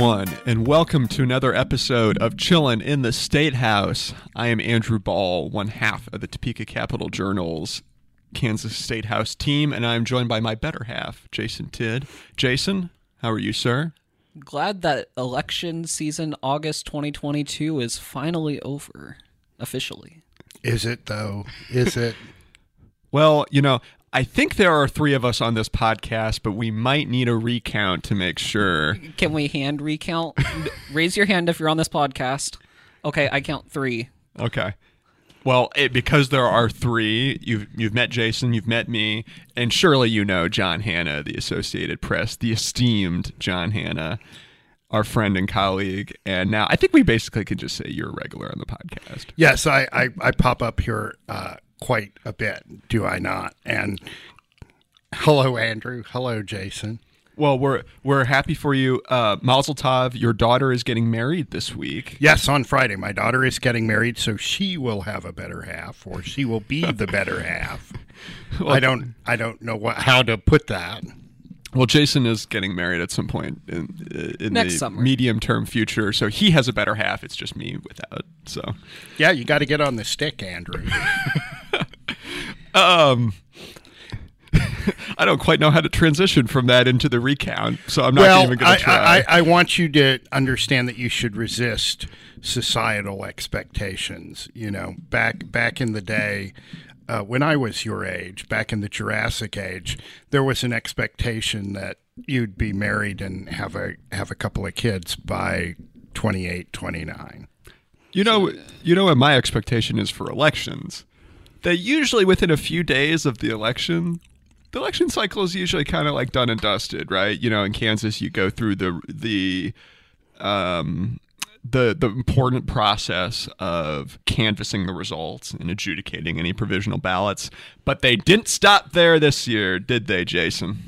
Hello, everyone, and welcome to another episode of Chillin' in the State House. I am Andrew Ball, one half of the Topeka Capital Journal's Kansas State House team, and I'm joined by my better half, Jason Tidd. Jason, how are you, sir? Glad that election season, August 2022, is finally over, officially. Is it, though? Is it? Well, you know, I think there are three of us on this podcast, but we might need a recount to make sure. Can we hand recount? Raise your hand if you're on this podcast. Okay, I count three. Okay. Well, it, because there are three, you've you've met Jason, you've met me, and surely you know John Hanna, the Associated Press, the esteemed John Hanna, our friend and colleague. And now I think we basically can just say you're a regular on the podcast. Yes, I, I, I pop up here uh, quite a bit, do I not? And hello, Andrew. Hello, Jason. Well, we're we're happy for you, uh, Mazel Tov. Your daughter is getting married this week. Yes, on Friday, my daughter is getting married, so she will have a better half, or she will be the better half. I don't I don't know what how to put that. Well, Jason is getting married at some point in, in Next the summer. medium term future, so he has a better half. It's just me without. So, Yeah, you got to get on the stick, Andrew. um, I don't quite know how to transition from that into the recount, so I'm not well, even going to try. I, I want you to understand that you should resist societal expectations. You know, back back in the day, uh, when I was your age, back in the Jurassic age, there was an expectation that you'd be married and have a have a couple of kids by 28, 29. You know, you know what my expectation is for elections. That usually within a few days of the election, the election cycle is usually kind of like done and dusted, right? You know, in Kansas, you go through the the um, the the important process of canvassing the results and adjudicating any provisional ballots. But they didn't stop there this year, did they, Jason?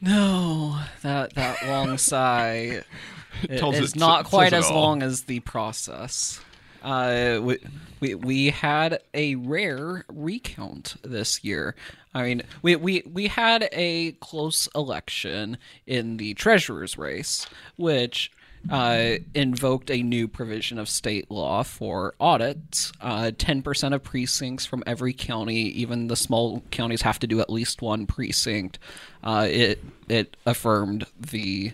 No, that that long sigh it tells is it- not quite it as all. long as the process. Uh, we, we we had a rare recount this year. I mean, we we we had a close election in the treasurer's race, which uh, invoked a new provision of state law for audits. Uh, Ten percent of precincts from every county, even the small counties, have to do at least one precinct. Uh, it it affirmed the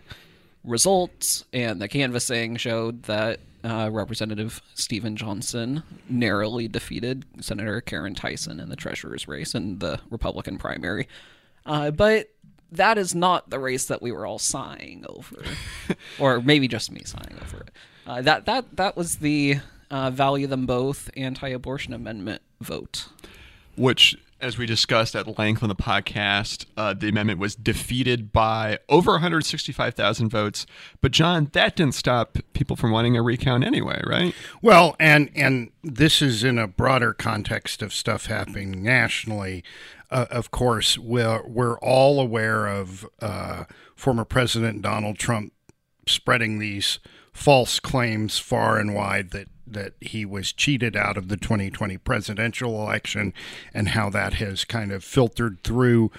results, and the canvassing showed that uh, Representative Steven Johnson narrowly defeated Senator Caryn Tyson in the treasurer's race in the Republican primary. Uh, but that is not the race that we were all sighing over, or maybe just me sighing over it. Uh, that that that was the uh, value them both anti-abortion amendment vote. which, as we discussed at length on the podcast, uh, the amendment was defeated by over 165,000 votes. But John, that didn't stop people from wanting a recount anyway, right? Well, and and this is in a broader context of stuff happening nationally. Uh, of course, we're we're all aware of uh, former President Donald Trump spreading these false claims far and wide that that he was cheated out of the 2020 presidential election and how that has kind of filtered through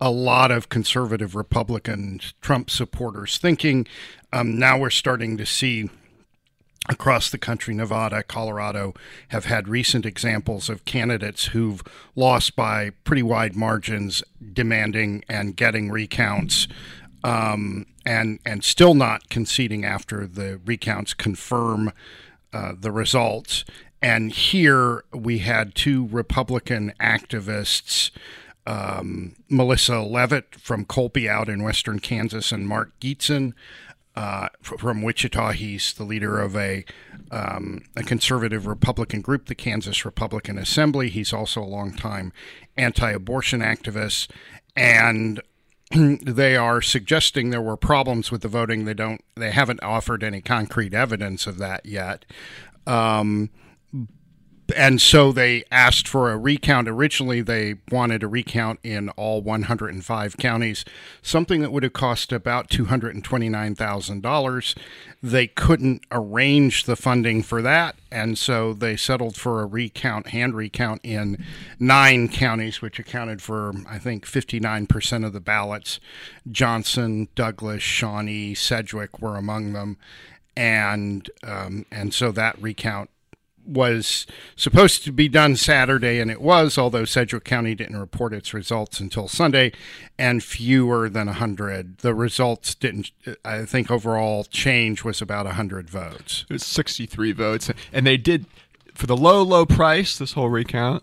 a lot of conservative Republican Trump supporters thinking. Um, now we're starting to see across the country, Nevada, Colorado, have had recent examples of candidates who've lost by pretty wide margins, demanding and getting recounts, um, and and still not conceding after the recounts confirm uh, the results. And here we had two Republican activists. Um, Melissa Leavitt from Colby out in western Kansas and Mark Gietzen uh, from Wichita. He's the leader of a um, a conservative Republican group, the Kansas Republican Assembly. He's also a longtime anti-abortion activist, and they are suggesting there were problems with the voting. They don't. They haven't offered any concrete evidence of that yet. Um, and so they asked for a recount. Originally, they wanted a recount in all 105 counties, something that would have cost about $229,000. They couldn't arrange the funding for that, and so they settled for a recount, hand recount in nine counties, which accounted for, I think, 59% of the ballots. Johnson, Douglas, Shawnee, Sedgwick were among them. And um, and so that recount was supposed to be done Saturday, and it was, although Sedgwick County didn't report its results until Sunday, and fewer than 100. The results didn't, I think, overall change was about 100 votes. It was 63 votes. And they did, for the low, low price, this whole recount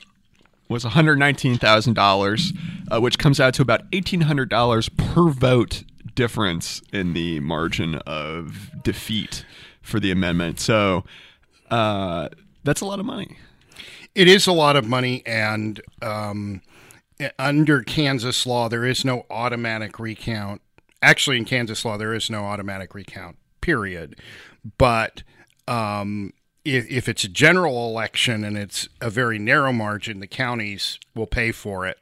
was $119,000, uh, which comes out to about $1,800 per vote difference in the margin of defeat for the amendment. So, uh, that's a lot of money. It is a lot of money, and um, under Kansas law, there is no automatic recount. Actually, in Kansas law, there is no automatic recount, period. But um, if, if it's a general election and it's a very narrow margin, the counties will pay for it.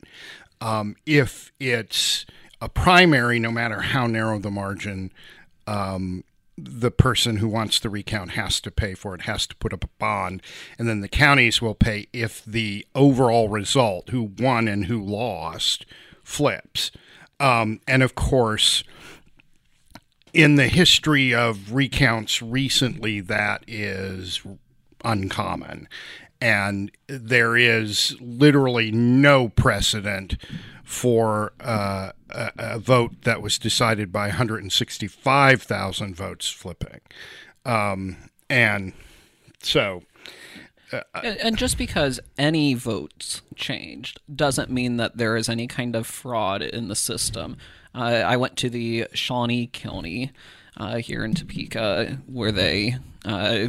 Um, if it's a primary, no matter how narrow the margin, um, the person who wants the recount has to pay for it, has to put up a bond, and then the counties will pay if the overall result, who won and who lost, flips. Um, and of course, in the history of recounts recently, that is uncommon. And there is literally no precedent for uh, a, a, vote that was decided by 165,000 votes flipping. Um, and so. Uh, and, and just because any votes changed doesn't mean that there is any kind of fraud in the system. Uh, I went to the Shawnee County uh, here in Topeka where they uh,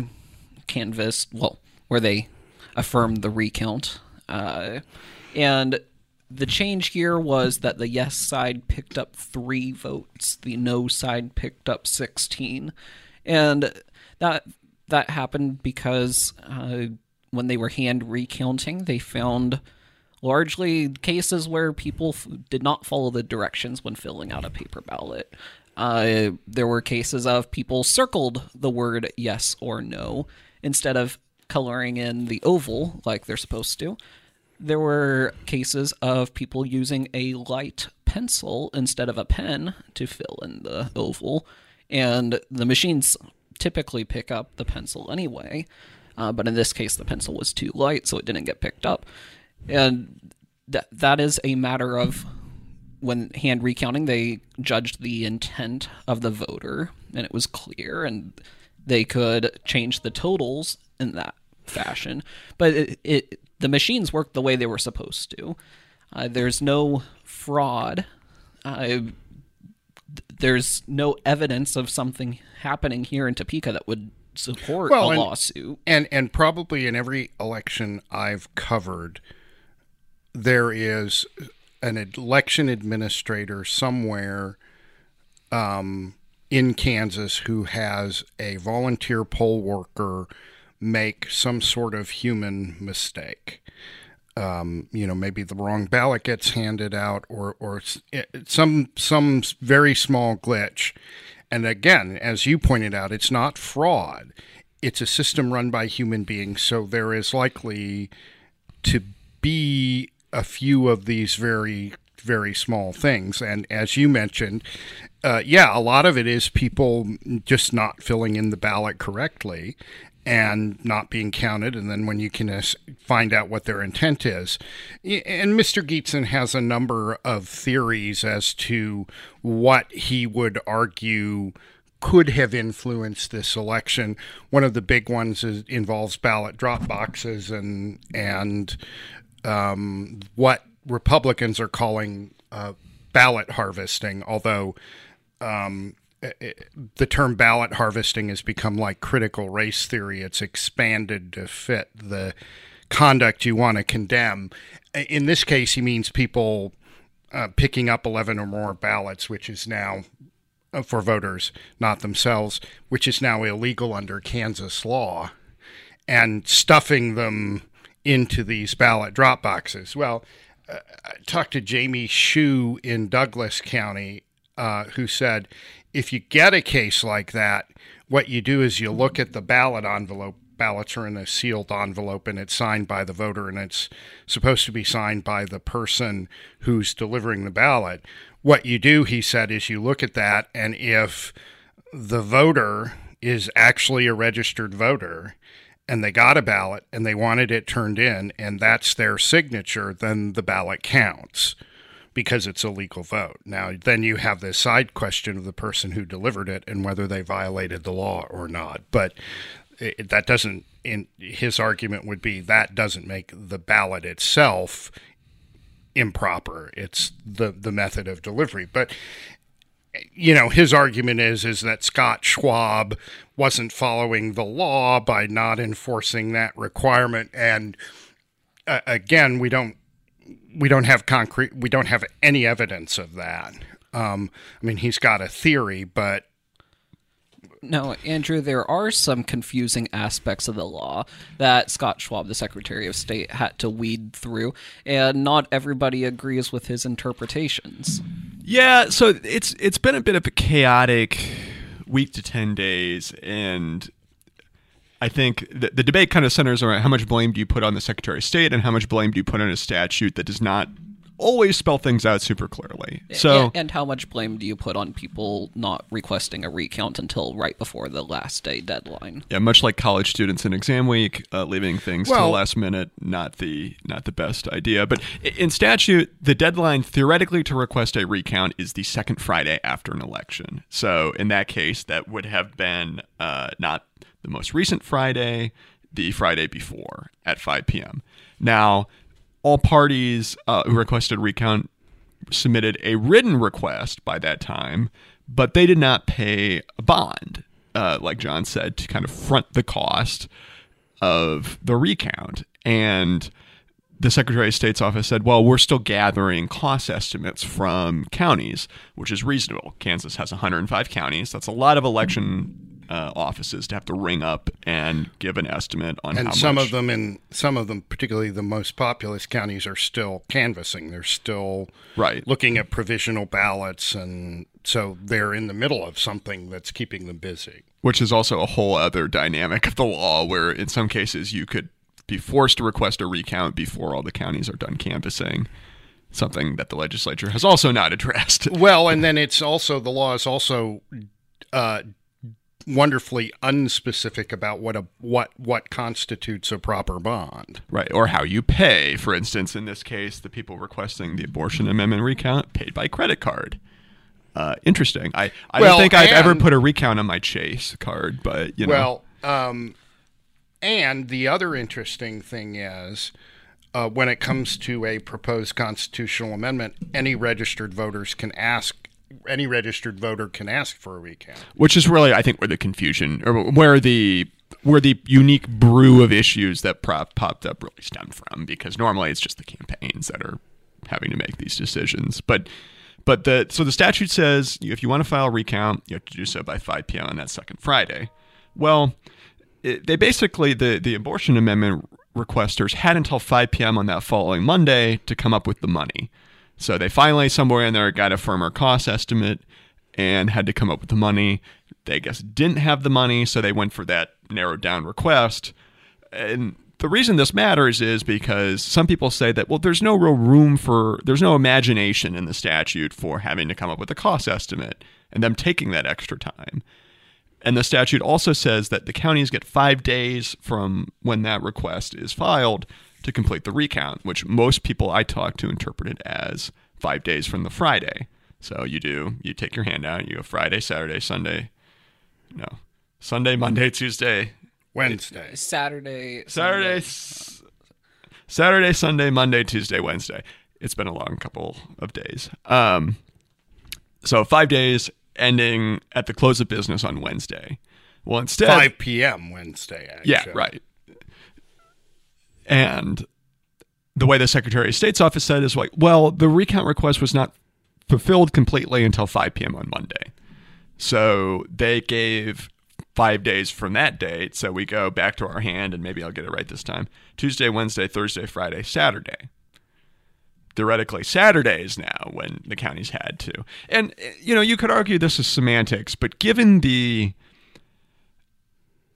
canvassed, well, where they affirmed the recount. Uh, and the change here was that the yes side picked up three votes, the no side picked up 16. And that that happened because uh, when they were hand recounting, they found largely cases where people f- did not follow the directions when filling out a paper ballot. Uh, there were cases of people circled the word yes or no instead of coloring in the oval like they're supposed to there were cases of people using a light pencil instead of a pen to fill in the oval, and the machines typically pick up the pencil anyway. Uh, but in this case, the pencil was too light, so it didn't get picked up. And that that is a matter of when hand recounting, they judged the intent of the voter, and it was clear, and they could change the totals in that fashion. But it, it the machines work the way they were supposed to. Uh, there's no fraud. Uh, there's no evidence of something happening here in Topeka that would support well, a and, lawsuit. And and probably in every election I've covered, there is an election administrator somewhere um, in Kansas who has a volunteer poll worker make some sort of human mistake. Um, you know, maybe the wrong ballot gets handed out, or or some some very small glitch. And again, as you pointed out, it's not fraud; it's a system run by human beings. So there is likely to be a few of these very very small things. And as you mentioned, uh, yeah, a lot of it is people just not filling in the ballot correctly and not being counted, and then when you can find out what their intent is. And Mr. Gietzen has a number of theories as to what he would argue could have influenced this election. One of the big ones is, involves ballot drop boxes and and um, what Republicans are calling uh, ballot harvesting, although um, the term ballot harvesting has become like critical race theory. It's expanded to fit the conduct you want to condemn. In this case, he means people uh, picking up 11 or more ballots, which is now uh, for voters, not themselves, which is now illegal under Kansas law, and stuffing them into these ballot drop boxes. Well, uh, I talked to Jamie Shew in Douglas County, uh, who said if you get a case like that, what you do is you look at the ballot envelope. Ballots are in a sealed envelope and it's signed by the voter and it's supposed to be signed by the person who's delivering the ballot. What you do, he said, is you look at that and if the voter is actually a registered voter and they got a ballot and they wanted it turned in and that's their signature, then the ballot counts because it's a legal vote. Now, then you have the side question of the person who delivered it and whether they violated the law or not. But it, that doesn't, in his argument would be that doesn't make the ballot itself improper. It's the the method of delivery. But you know, his argument is is that Scott Schwab wasn't following the law by not enforcing that requirement, and uh, again, we don't we don't have concrete we don't have any evidence of that. Um, I mean, he's got a theory, but No, Andrew, there are some confusing aspects of the law that Scott Schwab, the Secretary of State, had to weed through, and not everybody agrees with his interpretations. Yeah, so it's it's been a bit of a chaotic week to ten days, and I think the, the debate kind of centers around how much blame do you put on the Secretary of State and how much blame do you put on a statute that does not always spell things out super clearly. So and, and how much blame do you put on people not requesting a recount until right before the last day deadline? yeah, much like college students in exam week, uh, leaving things to the last minute not the not the best idea. But in statute, the deadline theoretically to request a recount is the second Friday after an election. So in that case, that would have been uh, not the most recent Friday, the Friday before at 5 p.m. Now, all parties uh, who requested recount submitted a written request by that time, but they did not pay a bond, uh, like John said, to kind of front the cost of the recount. And the Secretary of State's office said, well, we're still gathering cost estimates from counties, which is reasonable. Kansas has 105 counties. That's a lot of election uh, offices to have to ring up and give an estimate on and how some much. of them in some of them, particularly the most populous counties, are still canvassing. They're still Right. looking at provisional ballots, and so they're in the middle of something that's keeping them busy. which is also a whole other dynamic of the law where in some cases you could be forced to request a recount before all the counties are done canvassing something that the legislature has also not addressed Well, and then it's also the law is also uh, wonderfully unspecific about what a what what constitutes a proper bond. right or how you pay for instance in this case the people requesting the abortion amendment recount paid by credit card uh, interesting i, I Well, don't think i've ever put a recount on my chase card but you know Well, um, and the other interesting thing is. Uh, when it comes to a proposed constitutional amendment, any registered voters can ask. Any registered voter can ask for a recount. which is really I think where the confusion or where the where the unique brew of issues that prop popped up really stemmed from because normally it's just the campaigns that are having to make these decisions but but the so the statute says if you want to file a recount you have to do so by 5 p.m. on that second Friday well it, they basically the the abortion amendment requesters had until 5 p.m. on that following Monday to come up with the money. So they finally somewhere in there got a firmer cost estimate and had to come up with the money. They guess didn't have the money, so they went for that narrowed down request. And the reason this matters is because some people say that well there's no real room for there's no imagination in the statute for having to come up with a cost estimate and them taking that extra time. And the statute also says that the counties get five days from when that request is filed to complete the recount, which most people I talk to interpret it as five days from the Friday. So you do, you take your hand out, you go Friday, Saturday, Sunday, no, Sunday, Monday, Tuesday, Wednesday. Saturday, Saturday, s- Saturday, Sunday, Monday, Tuesday, Wednesday. It's been a long couple of days. Um, so five days ending at the close of business on Wednesday. Well, instead, 5 p.m. Wednesday, actually. yeah, right. And the way the Secretary of State's office said is like, well, the recount request was not fulfilled completely until 5 p.m. on Monday. So they gave five days from that date. So we go back to our hand, and maybe I'll get it right this time Tuesday, Wednesday, Thursday, Friday, Saturday. Theoretically, Saturday is now when the counties had to. And, you know, you could argue this is semantics, but given the,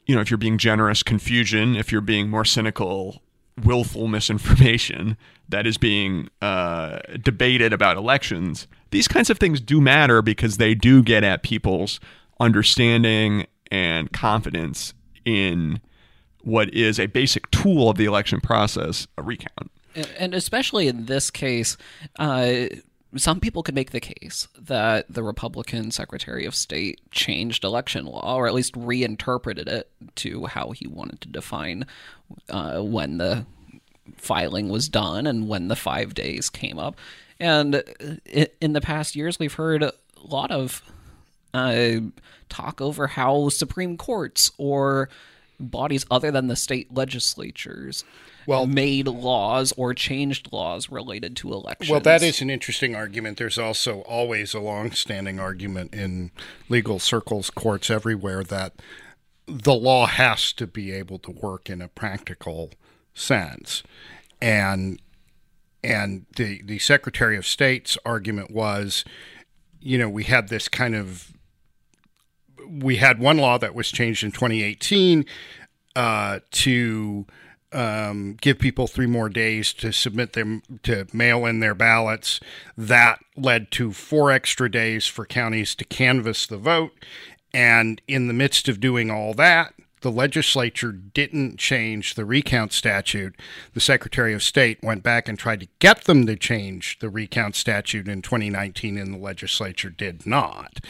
you know, if you're being generous, confusion, if you're being more cynical, willful misinformation that is being uh, debated about elections, these kinds of things do matter because they do get at people's understanding and confidence in what is a basic tool of the election process, a recount. And especially in this case, uh, some people could make the case that the Republican Secretary of State changed election law, or at least reinterpreted it to how he wanted to define uh, when the filing was done and when the five days came up. And in the past years, we've heard a lot of uh, talk over how Supreme Courts or bodies other than the state legislatures well made laws or changed laws related to elections. Well, that is an interesting argument. There's also always a long-standing argument in legal circles, courts everywhere that the law has to be able to work in a practical sense. And and the the Secretary of State's argument was, you know, we had this kind of we had one law that was changed in 2018 uh, to um, give people three more days to submit them to mail in their ballots. That led to four extra days for counties to canvass the vote. And in the midst of doing all that, the legislature didn't change the recount statute. The Secretary of State went back and tried to get them to change the recount statute in 2019, and the legislature did not.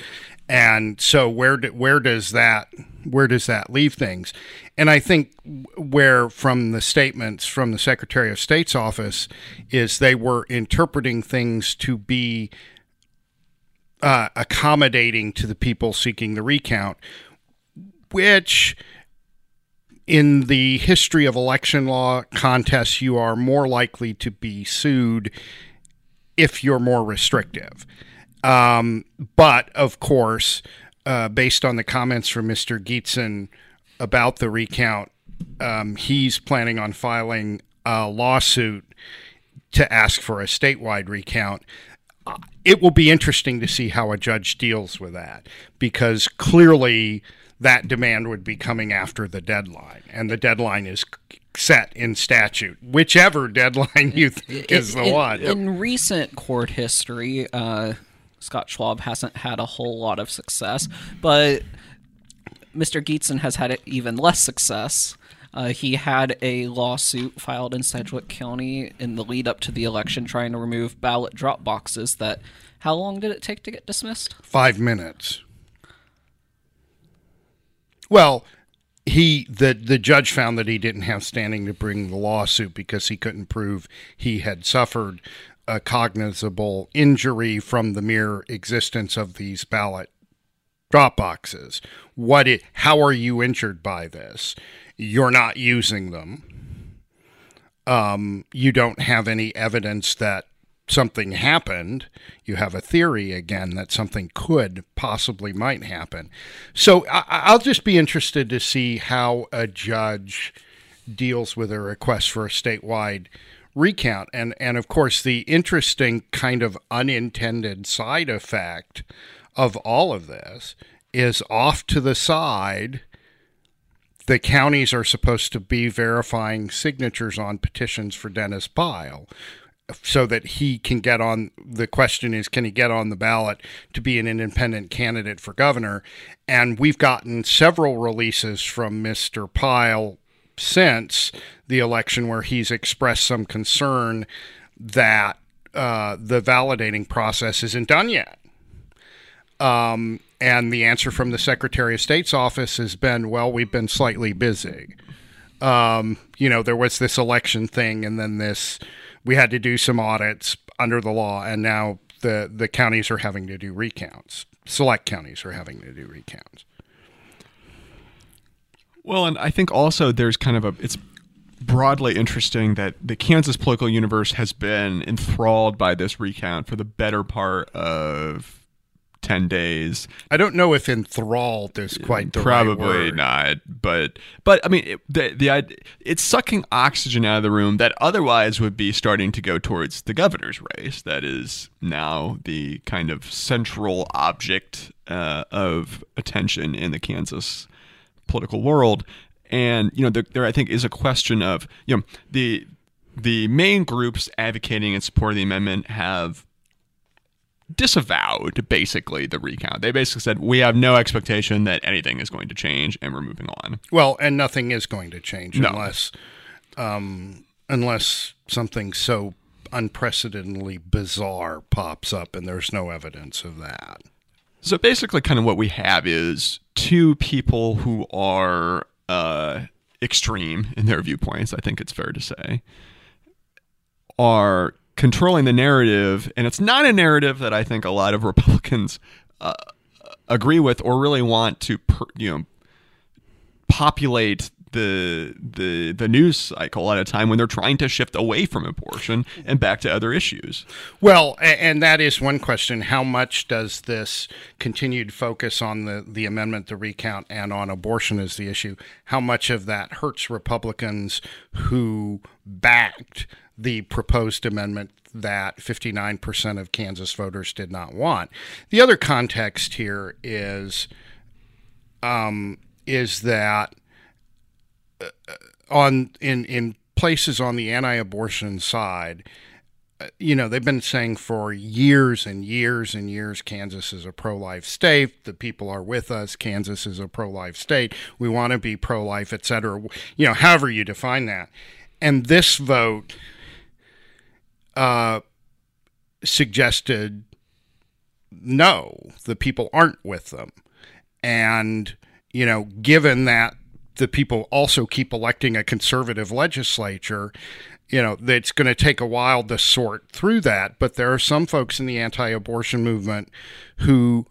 And so where do, where does that where does that leave things? And I think where from the statements from the Secretary of State's office is they were interpreting things to be uh, accommodating to the people seeking the recount, which in the history of election law contests, you are more likely to be sued if you're more restrictive. Um, but of course, uh, based on the comments from Mr. Gietzen about the recount, um, he's planning on filing a lawsuit to ask for a statewide recount. Uh, it will be interesting to see how a judge deals with that because clearly that demand would be coming after the deadline, and the deadline is set in statute, whichever deadline you think is the in, one. In recent court history, uh, Scott Schwab hasn't had a whole lot of success, but Mr. Gietzen has had even less success. Uh, he had a lawsuit filed in Sedgwick County in the lead up to the election trying to remove ballot drop boxes that how long did it take to get dismissed? 5 minutes. Well, he the the judge found that he didn't have standing to bring the lawsuit because he couldn't prove he had suffered a cognizable injury from the mere existence of these ballot drop boxes. What it how are you injured by this? You're not using them. Um, you don't have any evidence that something happened, you have a theory again that something could possibly might happen. So I, will just be interested to see how a judge deals with a request for a statewide recount. And and of course the interesting kind of unintended side effect of all of this is off to the side the counties are supposed to be verifying signatures on petitions for Dennis Pyle so that he can get on the question is can he get on the ballot to be an independent candidate for governor and we've gotten several releases from Mr. Pyle since the election where he's expressed some concern that uh, the validating process isn't done yet um, and the answer from the Secretary of State's office has been, well, we've been slightly busy. Um, you know, there was this election thing, and then this we had to do some audits under the law, and now the the counties are having to do recounts. Select counties are having to do recounts. Well, and I think also there's kind of a it's broadly interesting that the Kansas political universe has been enthralled by this recount for the better part of 10 days. I don't know if enthralled is quite the Probably right word. not, but but I mean it, the the it's sucking oxygen out of the room that otherwise would be starting to go towards the governor's race. That is now the kind of central object uh, of attention in the Kansas political world, and you know there, there I think is a question of you know the the main groups advocating in support of the amendment have disavowed basically the recount. They basically said we have no expectation that anything is going to change and we're moving on. Well, and nothing is going to change No. unless um, unless something so unprecedentedly bizarre pops up, and there's no evidence of that. So basically kind of what we have is two people who are uh, extreme in their viewpoints, I think it's fair to say, are controlling the narrative and it's not a narrative that I think a lot of Republicans uh, agree with or really want to per, you know populate the the the news cycle at a time when they're trying to shift away from abortion and back to other issues. Well, and that is one question. How much does this continued focus on the, the amendment, the recount, and on abortion as the issue, how much of that hurts Republicans who backed the proposed amendment that 59% of Kansas voters did not want? The other context here is um, is that on in in places on the anti-abortion side uh, you know they've been saying for years and years and years Kansas is a pro-life state. The people are with us. Kansas is a pro-life state. We want to be pro-life etc you know however you define that. And this vote uh suggested no the people aren't with them. And you know given that the people also keep electing a conservative legislature you know it's going to take a while to sort through that. But there are some folks in the anti-abortion movement who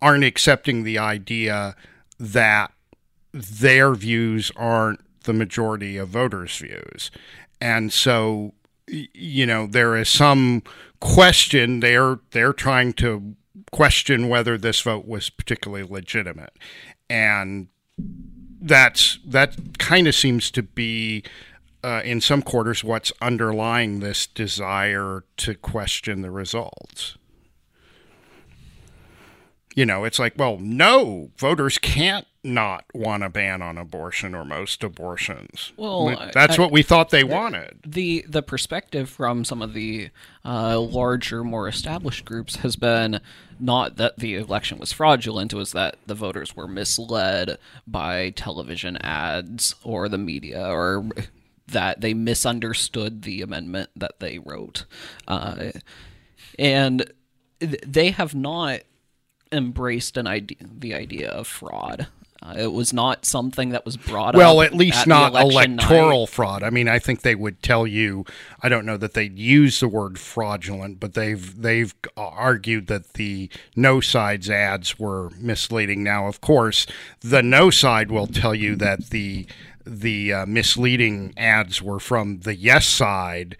aren't accepting the idea that their views aren't the majority of voters views. And so you know there is some question they're they're trying to question whether this vote was particularly legitimate. And that's that kind of seems to be uh, in some quarters what's underlying this desire to question the results. You know, it's like, well, no, voters can't not want a ban on abortion or most abortions. Well, that's I- what we thought they wanted. the the perspective from some of the uh, larger, more established groups has been not that the election was fraudulent; it was that the voters were misled by television ads or the media, or that they misunderstood the amendment that they wrote, uh, and th- they have not embraced an idea, the idea of fraud. Uh, it was not something that was brought Well, up. Well, at least the not election night. electoral fraud. I mean, I think they would tell you. I don't know that they'd use the word fraudulent, but they've they've argued that the no sides ads were misleading. Now, of course, the no side will tell you that the the uh, misleading ads were from the yes side,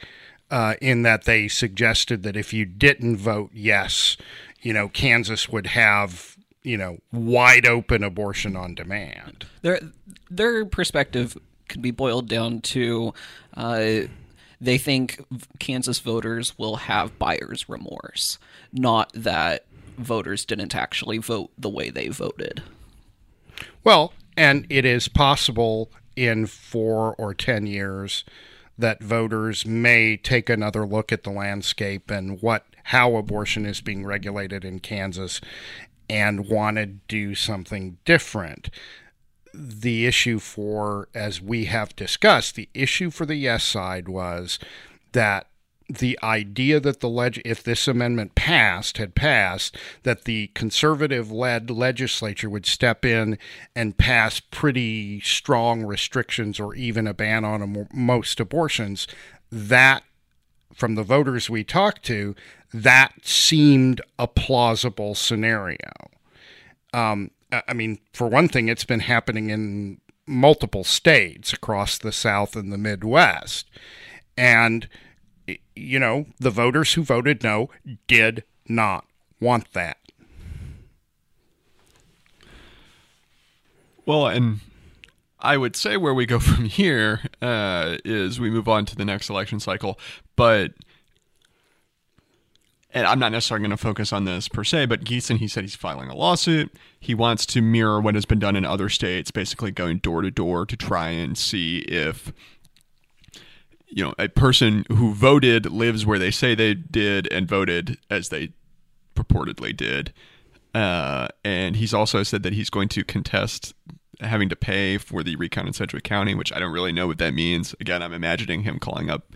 uh, in that they suggested that if you didn't vote yes, you know, Kansas would have you know wide open abortion on demand. their their perspective can be boiled down to uh, they think Kansas voters will have buyer's remorse, not that voters didn't actually vote the way they voted. Well, and it is possible in four or 10 years that voters may take another look at the landscape and what how abortion is being regulated in Kansas and want to do something different. The issue for, as we have discussed, the issue for the yes side was that the idea that the leg if this amendment passed had passed that the conservative led legislature would step in and pass pretty strong restrictions or even a ban on am- most abortions that from the voters we talked to, that seemed a plausible scenario. Um, I mean, for one thing, it's been happening in multiple states across the South and the Midwest. And, you know, the voters who voted no did not want that. Well, and I would say where we go from here uh, is we move on to the next election cycle, but. And I'm not necessarily going to focus on this per se, but Gietzen, he said he's filing a lawsuit. He wants to mirror what has been done in other states, basically going door to door to try and see if you know a person who voted lives where they say they did and voted as they purportedly did. Uh, and he's also said that he's going to contest having to pay for the recount in Sedgwick County, which I don't really know what that means. Again, I'm imagining him calling up,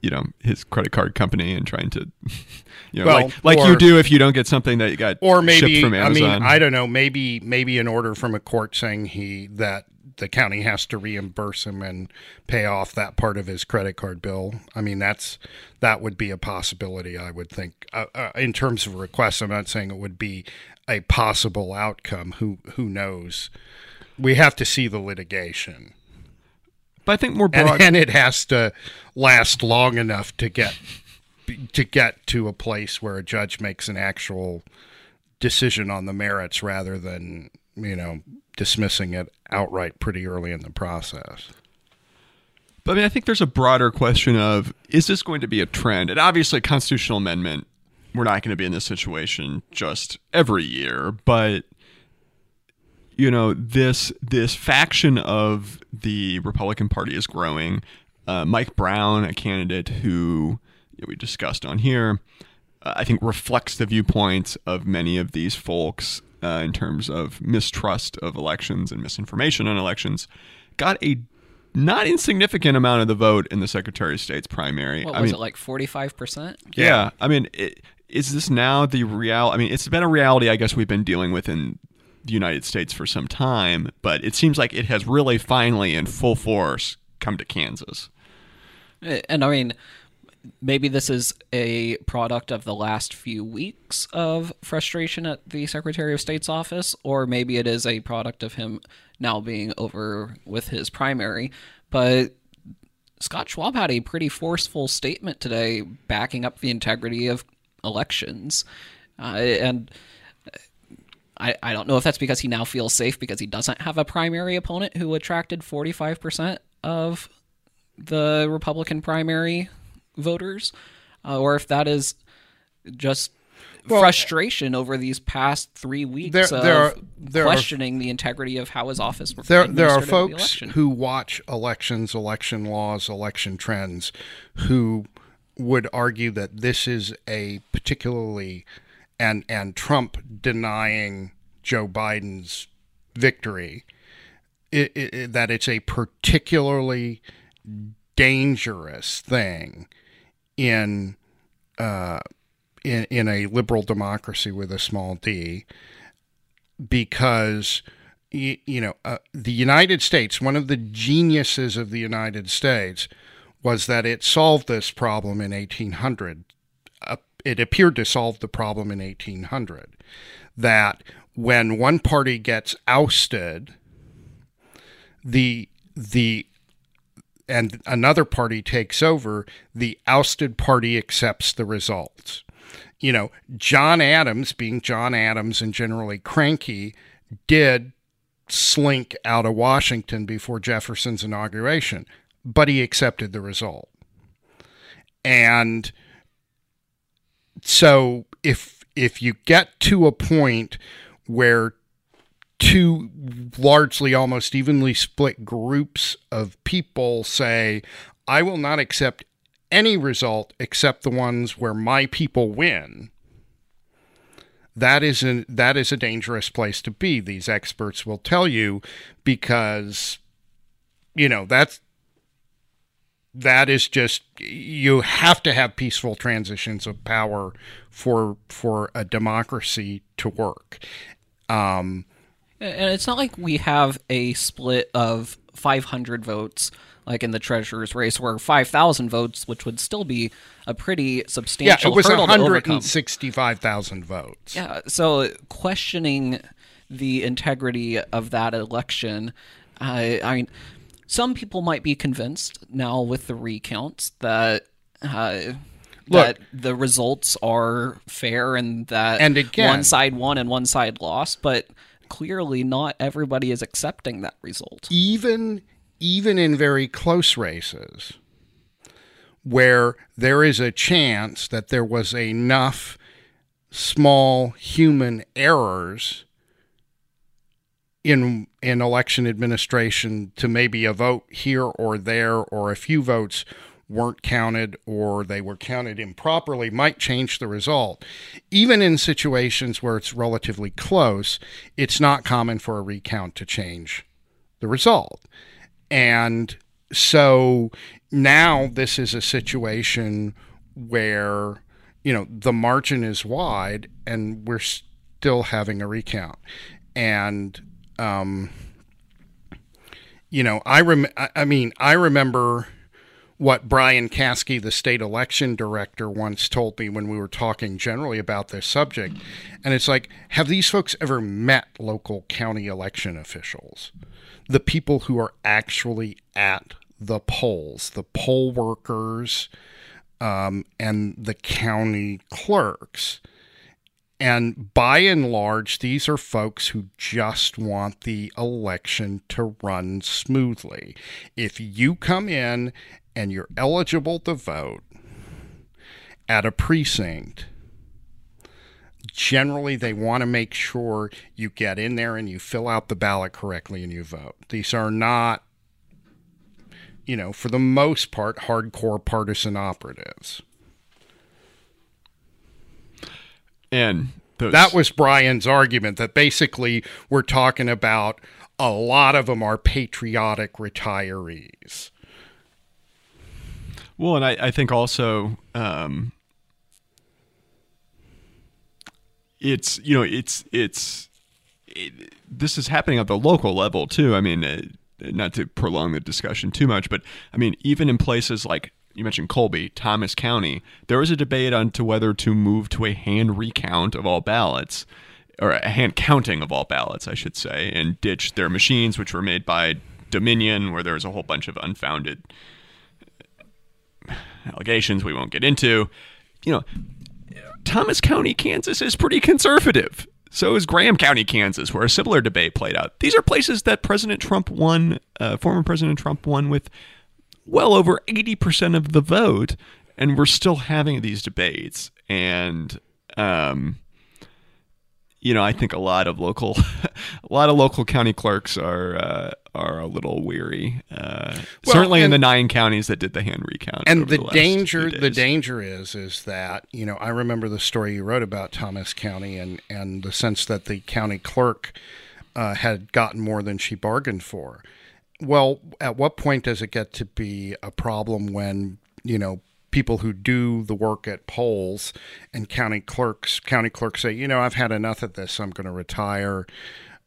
you know, his credit card company and trying to, you know, Well, like, like or- you do if you don't get something that you got or maybe shipped from I mean Amazon. I don't know maybe maybe an order from a court saying he that the county has to reimburse him and pay off that part of his credit card bill. I mean that's that would be a possibility I would think uh, uh, in terms of requests. I'm not saying it would be a possible outcome. Who who knows? We have to see the litigation. but I think more and, broad. and it has to last long enough to get to get to a place where a judge makes an actual decision on the merits rather than you know dismissing it outright pretty early in the process. But I mean, I think there's a broader question of is this going to be a trend? And obviously, constitutional amendment, we're not going to be in this situation just every year, but you know, this this faction of the Republican Party is growing. Uh, Mike Brown, a candidate who you know, we discussed on here, uh, I think reflects the viewpoints of many of these folks uh, in terms of mistrust of elections and misinformation on elections. Got a not insignificant amount of the vote in the Secretary of State's primary. What I was mean, it like? Forty five percent. yeah. I mean, it, is this now the real? I mean, it's been a reality. I guess we've been dealing with in the United States for some time, but it seems like it has really finally, in full force, come to Kansas. And I mean, maybe this is a product of the last few weeks of frustration at the Secretary of State's office, or maybe it is a product of him now being over with his primary. But Scott Schwab had a pretty forceful statement today backing up the integrity of elections. Uh, and I, I don't know if that's because he now feels safe because he doesn't have a primary opponent who attracted 45% of the Republican primary voters, uh, or if that is just frustration over these past three weeks There- of there are- there are- questioning the integrity of how his office There, there are administered the folks who watch elections, election laws, election trends, who would argue that this is a particularly, and and Trump denying Joe Biden's victory, it, it- that it's a particularly dangerous thing in uh, in in a liberal democracy with a small d because y- you know uh, the United States one of the geniuses of the United States was that it solved this problem in 1800 uh, it appeared to solve the problem in 1800 that when one party gets ousted the the and another party takes over, the ousted party accepts the results. You know, John Adams, being John Adams and generally cranky, did slink out of Washington before Jefferson's inauguration, but he accepted the result. And so if if you get to a point where two largely almost evenly split groups of people say, I will not accept any result except the ones where my people win. That is an, that is a dangerous place to be. These experts will tell you because you know that's that is just you have to have peaceful transitions of power for for a democracy to work. Um, And it's not like we have a split of 500 votes, like in the treasurer's race, where 5,000 votes, which would still be a pretty substantial yeah, it was hurdle 165,000 votes. Yeah, so questioning the integrity of that election, I I mean, some people might be convinced now with the recounts that. Uh, that the results are fair and that And again- one side won and one side lost, but clearly not everybody is accepting that result. even even in very close races where there is a chance that there was enough small human errors in in election administration to maybe a vote here or there or a few votes weren't counted or they were counted improperly might change the result. Even in situations where it's relatively close, it's not common for a recount to change the result. And so now this is a situation where, you know, the margin is wide and we're still having a recount. And, um, you know, I rem- I mean, I remember what Bryan Caskey, the state election director, once told me when we were talking generally about this subject. And it's like, have these folks ever met local county election officials? The people who are actually at the polls, the poll workers, um, and the county clerks. And by and large, these are folks who just want the election to run smoothly. If you come in and you're eligible to vote at a precinct, generally they want to make sure you get in there and you fill out the ballot correctly and you vote. These are not, you know, for the most part, hardcore partisan operatives. And those, That was Bryan's argument that basically we're talking about a lot of them are patriotic retirees. Well, and I, I think also um, it's you know it's it's it, this is happening at the local level too. I mean, uh, not to prolong the discussion too much, but I mean, even in places like you mentioned Colby, Thomas County, there was a debate on to whether to move to a hand recount of all ballots, or a hand counting of all ballots, I should say, and ditch their machines, which were made by Dominion, where there was a whole bunch of unfounded allegations we won't get into. You know, Thomas County, Kansas is pretty conservative. So is Graham County, Kansas, where a similar debate played out. These are places that President Trump won, uh, former President Trump won with well over 80% of the vote, and we're still having these debates. And, um, you know, I think a lot of local, a lot of local county clerks are uh, are a little weary. Uh, Well, certainly in the nine counties that did the hand recount. and the, last danger the danger is is that you know i remember the story you wrote about thomas county and and the sense that the county clerk uh, had gotten more than she bargained for well at what point does it get to be a problem when you know people who do the work at polls and county clerks county clerks say you know i've had enough of this i'm going to retire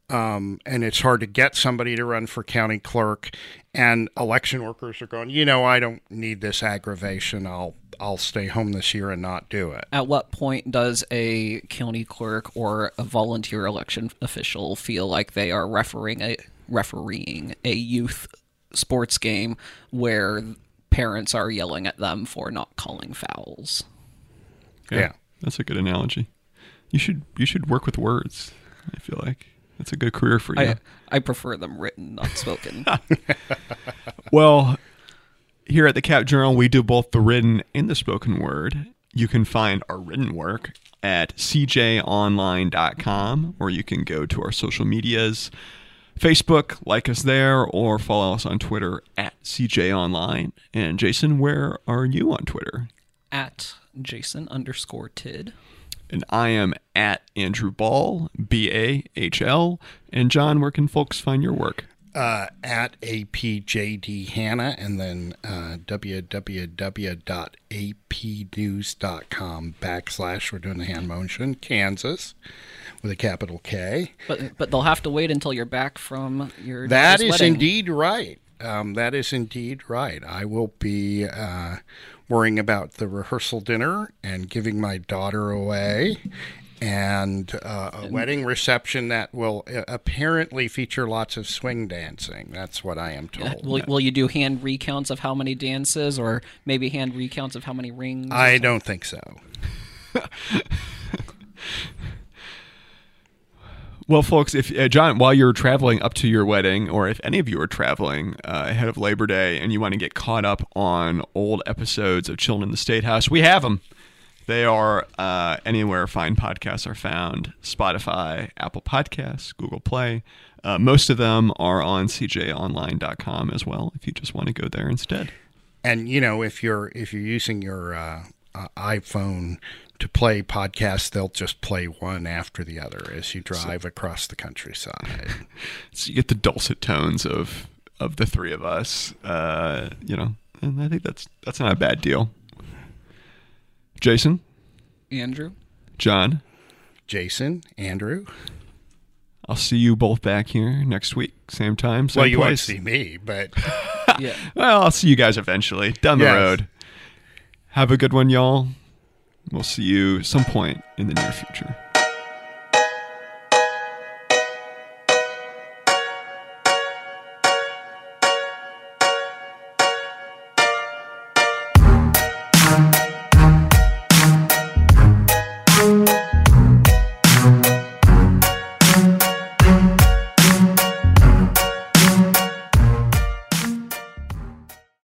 um, and it's hard to get somebody to run for county clerk. And election workers are going, you know, I don't need this aggravation. I'll I'll stay home this year and not do it. At what point does a county clerk or a volunteer election official feel like they are refereeing a refereeing a youth sports game where parents are yelling at them for not calling fouls? Yeah. that's a good analogy. You should you should work with words. I feel like that's a good career for you. I I prefer them written, not spoken. Well, here at the Cap Journal, we do both the written and the spoken word. You can find our written work at cjonline.com, or you can go to our social medias Facebook, like us there, or follow us on Twitter at cjonline. And Jason, where are you on Twitter? at Jason underscore Tidd. And I am at Andrew Bahl, B A H L. And John, where can folks find your work? Uh, at APJD Hanna and then uh, www.apnews.com backslash, we're doing the hand motion, Kansas with a capital K. But but they'll have to wait until you're back from your That is wedding. indeed right. Um, that is indeed right. I will be uh, worrying about the rehearsal dinner and giving my daughter away, and uh, a wedding reception that will uh, apparently feature lots of swing dancing. That's what I am told. Will, will you do hand recounts of how many dances, or maybe hand recounts of how many rings? I don't think so. Well, folks, if uh, John, while you're traveling up to your wedding, or if any of you are traveling uh, ahead of Labor Day and you want to get caught up on old episodes of Children in the State House, we have them. They are uh, anywhere fine podcasts are found Spotify, Apple Podcasts, Google Play. Uh, most of them are on cjonline.com as well, if you just want to go there instead. And you know, if you're if you're using your uh, uh, iPhone to play podcasts, they'll just play one after the other as you drive across the countryside. So you get the dulcet tones of of the three of us, uh, you know, and I think that's that's not a bad deal. Jason, Andrew? John, Jason, Andrew. I'll see you both back here next week, same time, same well, you won't place. see me, but Yeah. Well, I'll see you guys eventually down the Yes. road. Have a good one, y'all. We'll see you some point in the near future.